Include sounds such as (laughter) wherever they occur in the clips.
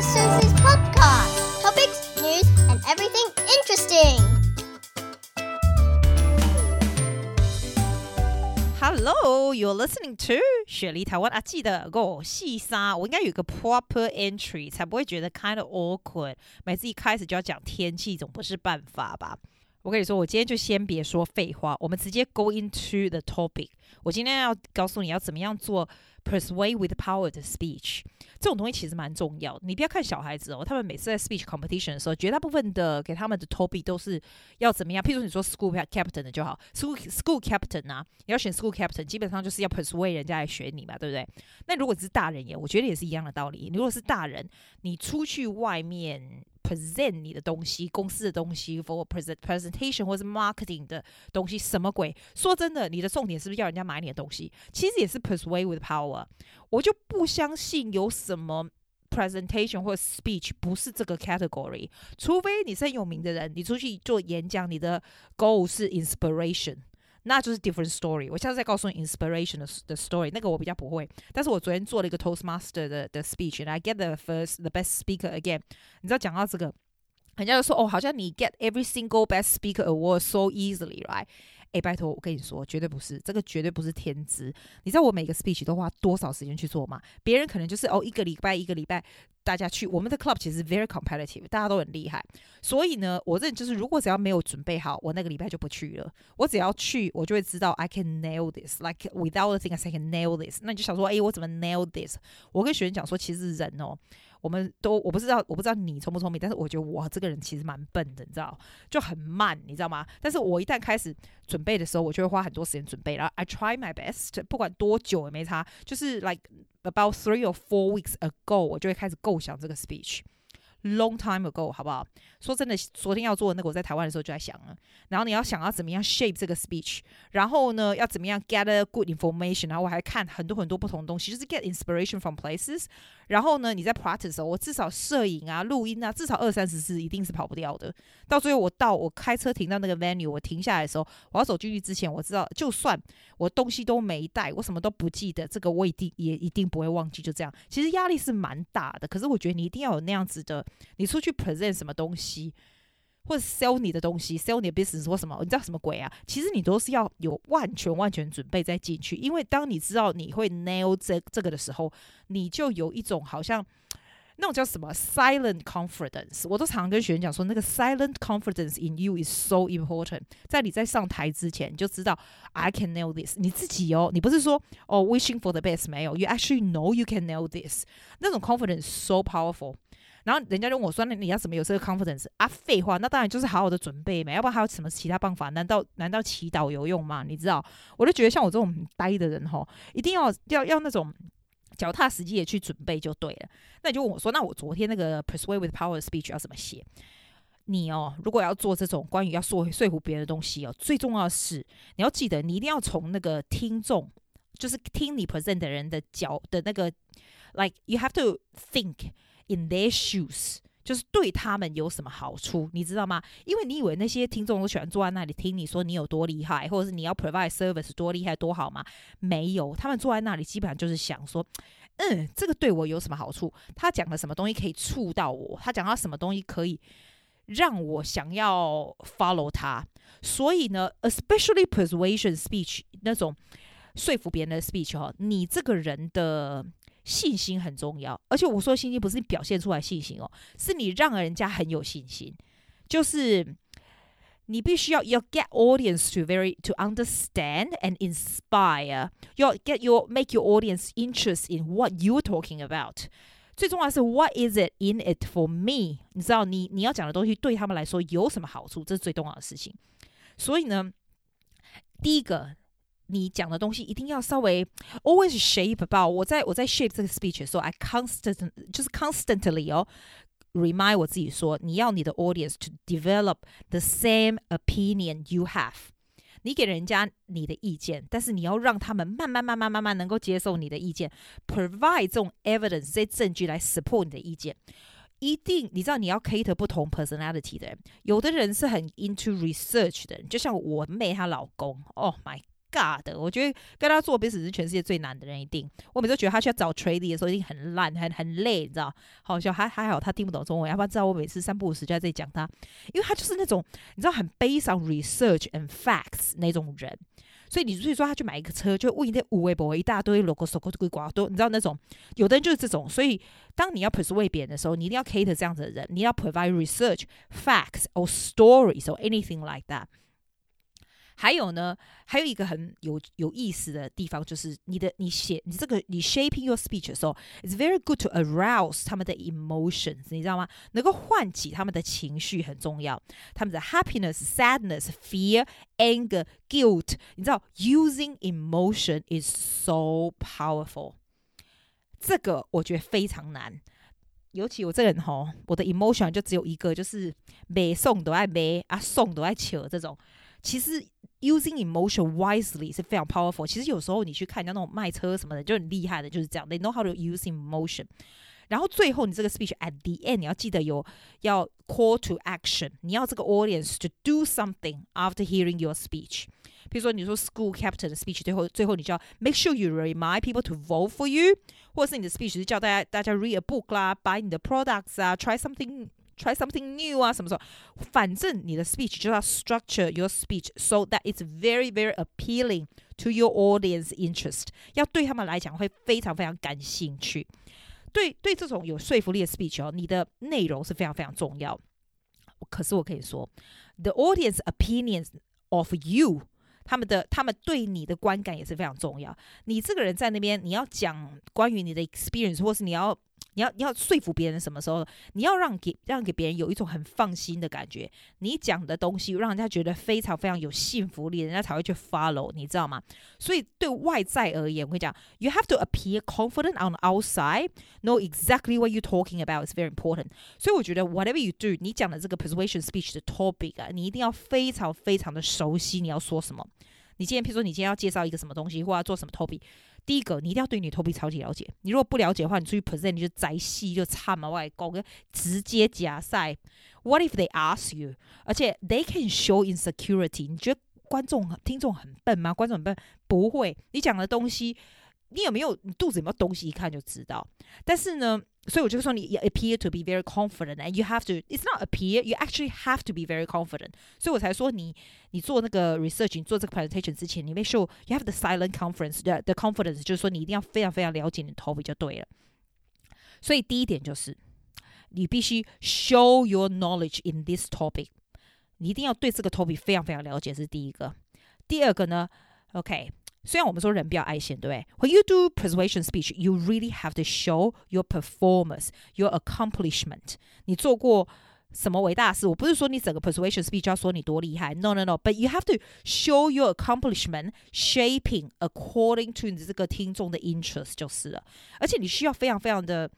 Dr. Susie's podcast. Topics, news, and everything interesting. Hello, you're listening to 雪梨台湾阿记的我细沙。我应该有一个 proper entry，才不会觉得 kind of awkward。每次一开始就要讲天气，总不是办法吧？ 我跟你说，我今天就先别说废话，我们直接 go into the topic。我今天要告诉你要怎么样做 persuade with power 的 speech。这种东西其实蛮重要。你不要看小孩子哦，他们每次在 speech competition 的时候，绝大部分的给他们的 topic 都是要怎么样。譬如你说 school captain 的就好，school school captain 啊，你要选 school captain，基本上就是要 persuade 人家来选你嘛，对不对？那如果是大人也，我觉得也是一样的道理。如果是大人，你出去外面。Present 你的东西，公司的东西，for present presentation 或是 marketing 的东西，什么鬼？说真的，你的重点是不是要人家买你的东西？其实也是 persuade with power。我就不相信有什么 presentation 或 speech 不是这个 category，除非你是很有名的人，你出去做演讲，你的 goal 是 inspiration。那就是 different story。我下次再告诉你 inspiration 的的 story，那个我比较不会。但是我昨天做了一个 Toastmaster 的的 speech，and I get the first the best speaker again。你知道讲到这个，人家就说哦，好像你 get every single best speaker award so easily，right？ 哎，拜托，我跟你说，绝对不是，这个绝对不是天资。你知道我每个 speech 都花多少时间去做吗？别人可能就是哦，一个礼拜一个礼拜，大家去。我们的 club 其实 very competitive，大家都很厉害。所以呢，我认就是，如果只要没有准备好，我那个礼拜就不去了。我只要去，我就会知道 I can nail this，like without a thing I can nail this。那你就想说，哎，我怎么 nail this？我跟学员讲说，其实人哦。我们都我不知道，我不知道你聪不聪明，但是我觉得我这个人其实蛮笨的，你知道，就很慢，你知道吗？但是我一旦开始准备的时候，我就会花很多时间准备，然后 I try my best，不管多久也没差，就是 like about three or four weeks ago，我就会开始构想这个 speech。Long time ago，好不好？说真的，昨天要做的那个，我在台湾的时候就在想了。然后你要想要怎么样 shape 这个 speech，然后呢，要怎么样 gather good information，然后我还看很多很多不同的东西，就是 get inspiration from places。然后呢，你在 practice 的时候，我至少摄影啊、录音啊，至少二三十次一定是跑不掉的。到最后，我到我开车停到那个 venue，我停下来的时候，我要走进去之前，我知道就算我东西都没带，我什么都不记得，这个我一定也一定不会忘记。就这样，其实压力是蛮大的。可是我觉得你一定要有那样子的。你出去 present 什么东西，或者 sell 你的东西，sell 你的 business 或什么，你知道什么鬼啊？其实你都是要有万全万全准备再进去，因为当你知道你会 nail 这这个的时候，你就有一种好像那种叫什么 silent confidence。我都常常跟学员讲说，那个 silent confidence in you is so important。在你在上台之前，你就知道 I can nail this。你自己哦，你不是说哦 wishing for the best 没有，you actually know you can nail this。那种 confidence so powerful。然后人家就问我说：“那你要怎么有这个 confidence 啊？”废话，那当然就是好好的准备嘛，要不然还有什么其他办法？难道难道祈祷有用吗？你知道，我就觉得像我这种呆的人吼，一定要要要那种脚踏实地的去准备就对了。那你就问我说：“那我昨天那个 persuade with power speech 要怎么写？”你哦，如果要做这种关于要说说服别人的东西哦，最重要是你要记得，你一定要从那个听众，就是听你 present 的人的脚的那个，like you have to think。In their shoes，就是对他们有什么好处，你知道吗？因为你以为那些听众都喜欢坐在那里听你说你有多厉害，或者是你要 provide service 多厉害多好吗？没有，他们坐在那里基本上就是想说，嗯，这个对我有什么好处？他讲了什么东西可以触到我？他讲到什么东西可以让我想要 follow 他？所以呢，especially persuasion speech 那种说服别人的 speech 哈，你这个人的。信心很重要，而且我说信心不是你表现出来信心哦，是你让人家很有信心。就是你必须要要 get audience to very to understand and inspire，要 get your make your audience interest in what you're talking about。最重要的是 what is it in it for me？你知道你你要讲的东西对他们来说有什么好处？这是最重要的事情。所以呢，第一个。你讲的东西一定要稍微 always shape about。我在我在 shape 这个 speech 的时候，I constant 就是 constantly 哦，remind 我自己说，你要你的 audience to develop the same opinion you have。你给人家你的意见，但是你要让他们慢慢慢慢慢慢能够接受你的意见，provide 这种 evidence 这些证据来 support 你的意见。一定你知道你要 cater 不同 personality 的人，有的人是很 into research 的人，就像我妹她老公，Oh my。 尬的。我觉得跟他做 business 是全世界最难的人，一定。我每次觉得他去找 trading 的时候，一定很烂，很很累，你知道？好笑，还还好他听不懂中文，要不然知道我每次三不五时就在这里讲他，因为他就是那种你知道很 base on research and facts 那种人。所以你所以说他去买一个车，就问一堆无微博一大堆 logo、logo 都挂都，你知道那种有的人就是这种。所以当你要 persuade 别人的时候，你一定要 cater 这样子的人，你要 provide research、facts or stories or anything like that。还有呢，还有一个很有有意思的地方，就是你的你写你这个你 shaping your speech 的时候，it's very good to arouse 他们的 emotions，你知道吗？能够唤起他们的情绪很重要，他们的 happiness、sadness、fear、anger、guilt，你知道，using emotion is so powerful。这个我觉得非常难，尤其我这个人吼，我的 emotion 就只有一个，就是买送都爱买啊，送都爱求这种。其实 using emotion wisely 是非常 powerful。其实有时候你去看人家那种卖车什么的，就很厉害的，就是这样。They know how to use emotion。然后最后你这个 speech at the end 你要记得有要 call to action，你要这个 audience to do something after hearing your speech。比如说你说 school captain 的 speech，最后最后你就要 make sure you remind people to vote for you，或者是你的 speech 是叫大家大家 read a book 啦，buy 你的 products 啊，try something。 Try something new 啊，什么时候？反正你的 speech 就要 structure your speech so that it's very very appealing to your audience interest，要对他们来讲会非常非常感兴趣。对对，这种有说服力的 speech 哦，你的内容是非常非常重要。可是我可以说，the audience opinions of you，他们的他们对你的观感也是非常重要。你这个人在那边，你要讲关于你的 experience，或是你要。 你要你要说服别人什么时候？你要让给让给别人有一种很放心的感觉。你讲的东西让人家觉得非常非常有信服力，人家才会去 follow，你知道吗？所以对外在而言，我跟你讲，you have to appear confident on the outside, know exactly what you talking about is very important。所以我觉得 whatever you do，你讲的这个 persuasion speech 的 topic 啊，你一定要非常非常的熟悉你要说什么。你今天，譬如说你今天要介绍一个什么东西，或要做什么 topic。第一个，你一定要对你的 topic 超级了解。你如果不了解的话，你出去 present 你就宅戏就差嘛，外公跟直接假赛。What if they ask you？而且 they can show insecurity。你觉得观众听众很笨吗？观众很笨？不会。你讲的东西，你有没有？你肚子有没有东西？一看就知道。但是呢？所以我就说你 appear to be very confident and you have to it's not appear you actually have to be very confident 所以我才说你你做那个 research 你做这个 presentation 之前你得 sure you have the silent conference the the confidence 就是说你一定要非常非常了解你的 topic 就对了所以第一点就是你必须 show your knowledge in this topic 你一定要对这个 topic 非常非常了解是第一个第二个呢 OK 虽然我们说人比较爱现，对不对？When you do persuasion speech, you really have to show your performance, your accomplishment。你做过什么伟大事？我不是说你整个 persuasion speech 要说你多厉害，no no no。But you have to show your accomplishment, shaping according to 你这个听众的 interest 就是了。而且你需要非常非常的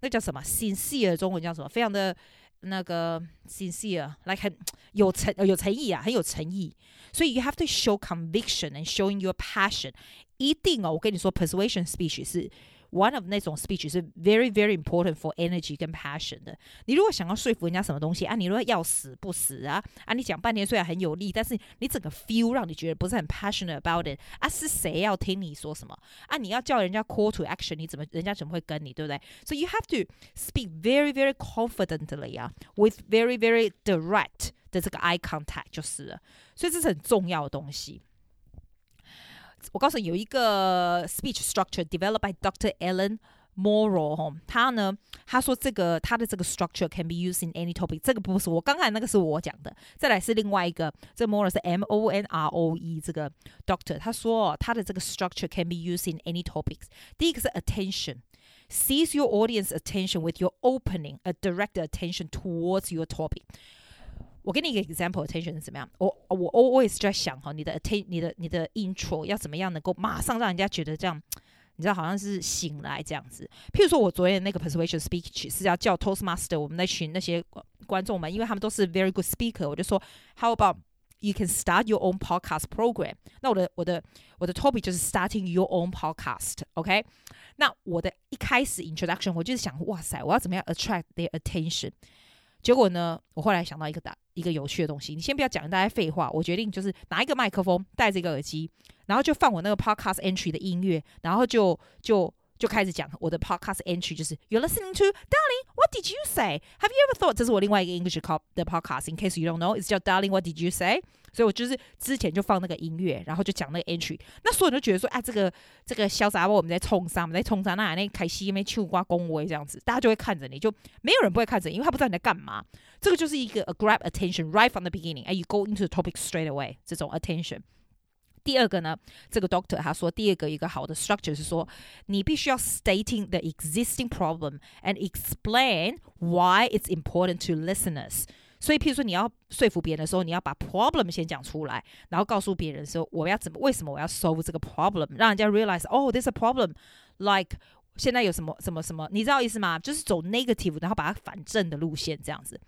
那叫什么？sincere 中文叫什么？非常的那个 sincere，like 很有诚有诚意啊，很有诚意。所以 you have to show conviction and showing your passion。一定哦，我跟你说，persuasion speech 是 one of 那种 speech 是 very very important for energy 跟 passion 的。你如果想要说服人家什么东西啊，你如果要死不死啊啊，你讲半天虽然很有力，但是你整个 feel 让你觉得不是很 passionate about it 啊，是谁要听你说什么啊？你要叫人家 call to action，你怎么人家怎么会跟你，对不对？So you have to speak very very confidently 啊，with very very direct。的这个 eye contact 就是了，所以这是很重要的东西。我告诉你，有一个 speech structure developed by Dr. Alan Morrow，他呢，他说这个他的这个 structure can be used in any topic。这个不是我刚才那个是我讲的，再来是另外一个，这个 Morrow 是 M O N R O E 这个 doctor，他说他的这个 structure can be used in any topics。第一个是 attention，seize your audience attention with your opening，a direct attention towards your topic。 我给你一个 example，attention 是怎么样？我我 always 就在想哈，你的 attention，你的你的 intro 要怎么样能够马上让人家觉得这样，你知道好像是醒来这样子。譬如说我昨天那个 persuasion speech 是要叫 Toastmaster 我们那群那些观众们，因为他们都是 very good speaker，我就说 How about you can start your own podcast program？那我的我的我的 topic 就是 starting your own podcast，OK？、那我的一开始 introduction 我就是想，哇塞，我要怎么样 attract their attention？结果呢，我后来想到一个大一个有趣的东西。你先不要讲大家废话，我决定就是拿一个麦克风，戴着一个耳机，然后就放我那个 podcast entry 的音乐，然后就就。就开始讲我的 podcast entry，就是 You're listening to Darling, what did you say? Have you ever thought？这是我另外一个 English call 的 podcast。In case you don't know，it's 叫 Darling, what did you say？所以我就是之前就放那个音乐，然后就讲那个 entry。那所有人都觉得说，啊，这个这个潇洒，我们在冲啥？我们在冲啥？那那凯西没去瓜恭维这样子，大家就会看着你，就没有人不会看着你，因为他不知道你在干嘛。这个就是一个 a grab attention right from the beginning，and you go into the topic straight away。这种 attention。 第二个呢，这个 doctor 他说，第二个一个好的 structure 是说，你必须要 stating the existing problem and explain why it's important to listeners。所以，譬如说你要说服别人的时候，你要把 problem 先讲出来，然后告诉别人说，我要怎么，为什么我要 solve 这个 problem，让人家 realize，哦，there's a problem，like 现在有什么什么什么，你知道意思吗？就是走 negative，然后把它反正的路线这样子。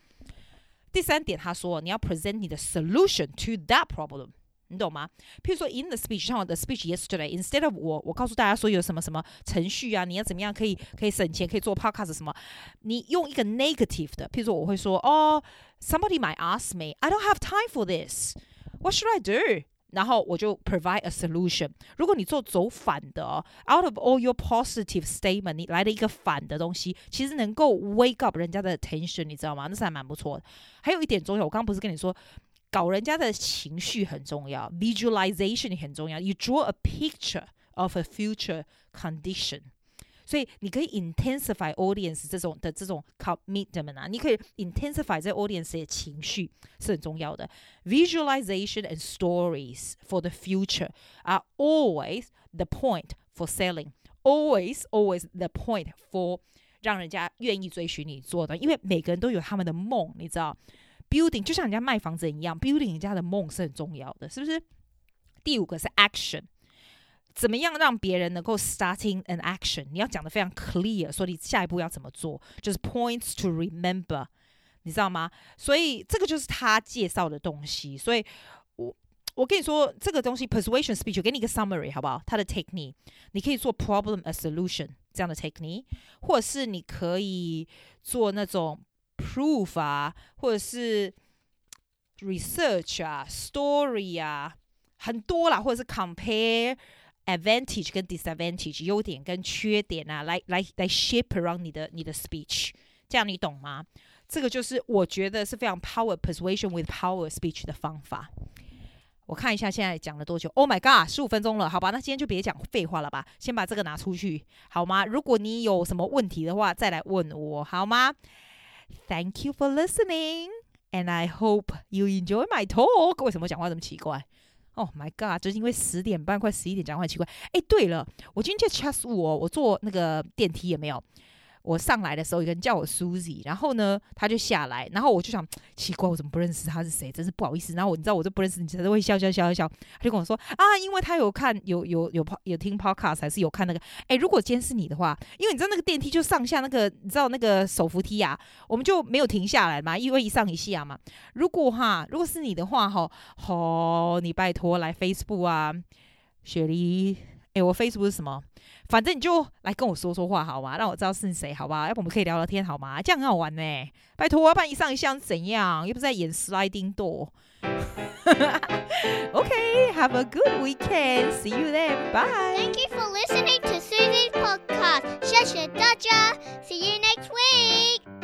第三点，他说你要 present 你的 solution to that problem。 你懂吗？譬如说，in the speech，像我的 speech yesterday，instead of 我我告诉大家说有什么什么程序啊，你要怎么样可以可以省钱，可以做 podcast 什么，你用一个 negative 的，譬如说我会说，哦，somebody might ask me，I don't have time for this，what should I do？然后我就 provide a solution。如果你做走反的，out of all your positive statement，你来了一个反的东西，其实能够 wake up 人家的 attention，你知道吗？那是还蛮不错的。还有一点重要，我刚刚不是跟你说。搞人家的情绪很重要，visualization 也很重要。You draw a picture of a future condition，所以你可以 intensify audience 这种的这种 commitment 啊，你可以 intensify 这 audience 的情绪是很重要的。Visualization and stories for the future are always the point for selling. Always, always the point for 让人家愿意追寻你做的，因为每个人都有他们的梦，你知道。 Building 就像人家卖房子一样，Building 人家的梦是很重要的，是不是？第五个是 Action，怎么样让别人能够 starting an action？你要讲得非常 clear，说你下一步要怎么做，就是 points to remember，你知道吗？所以这个就是他介绍的东西。所以我我跟你说，这个东西 persuasion speech，我给你一个 summary 好不好？它的 technique，你可以做 problem a solution 这样的 technique，或者是你可以做那种。Proof 啊，或者是 research 啊，story 啊，很多啦，或者是 compare advantage 跟 disadvantage，优点跟缺点啊，来来来 shape around 你的你的 speech，这样你懂吗？这个就是我觉得是非常 power persuasion with power speech 的方法。我看一下现在讲了多久？Oh my god，十五分钟了，好吧，那今天就别讲废话了吧，先把这个拿出去好吗？如果你有什么问题的话，再来问我好吗？Thank you for listening, and I hope you enjoy my talk. 为什么讲话这么奇怪？Oh my god！就是因为十点半快十一点讲话很奇怪。哎，对了，我今天去 Chess 五、哦我坐那个电梯也没有？我上来的时候，有人叫我 Susie，然后呢，他就下来，然后我就想 (tsk) 奇怪，我怎么不认识他是谁？真是不好意思。然后我你知道我就不认识你，才会笑笑笑笑笑。他就跟我说啊，因为他有看有有有有听 podcast，还是有看那个。哎，如果今天是你的话，因为你知道那个电梯就上下那个，你知道那个手扶梯啊，我们就没有停下来嘛，因为一上一下嘛。如果哈，如果是你的话，哈，好，你拜托来 Facebook 啊，雪梨。哎，我 Facebook 是什么？反正你就来跟我说说话好吗？让我知道是谁好吧？要不我们可以聊聊天好吗？这样很好玩呢。拜托，要不然一上一下怎样？又不是在演 sliding door。OK，have a good weekend. See you then. Bye. Thank you for listening to Susie's podcast. 谢谢大家。See you next week.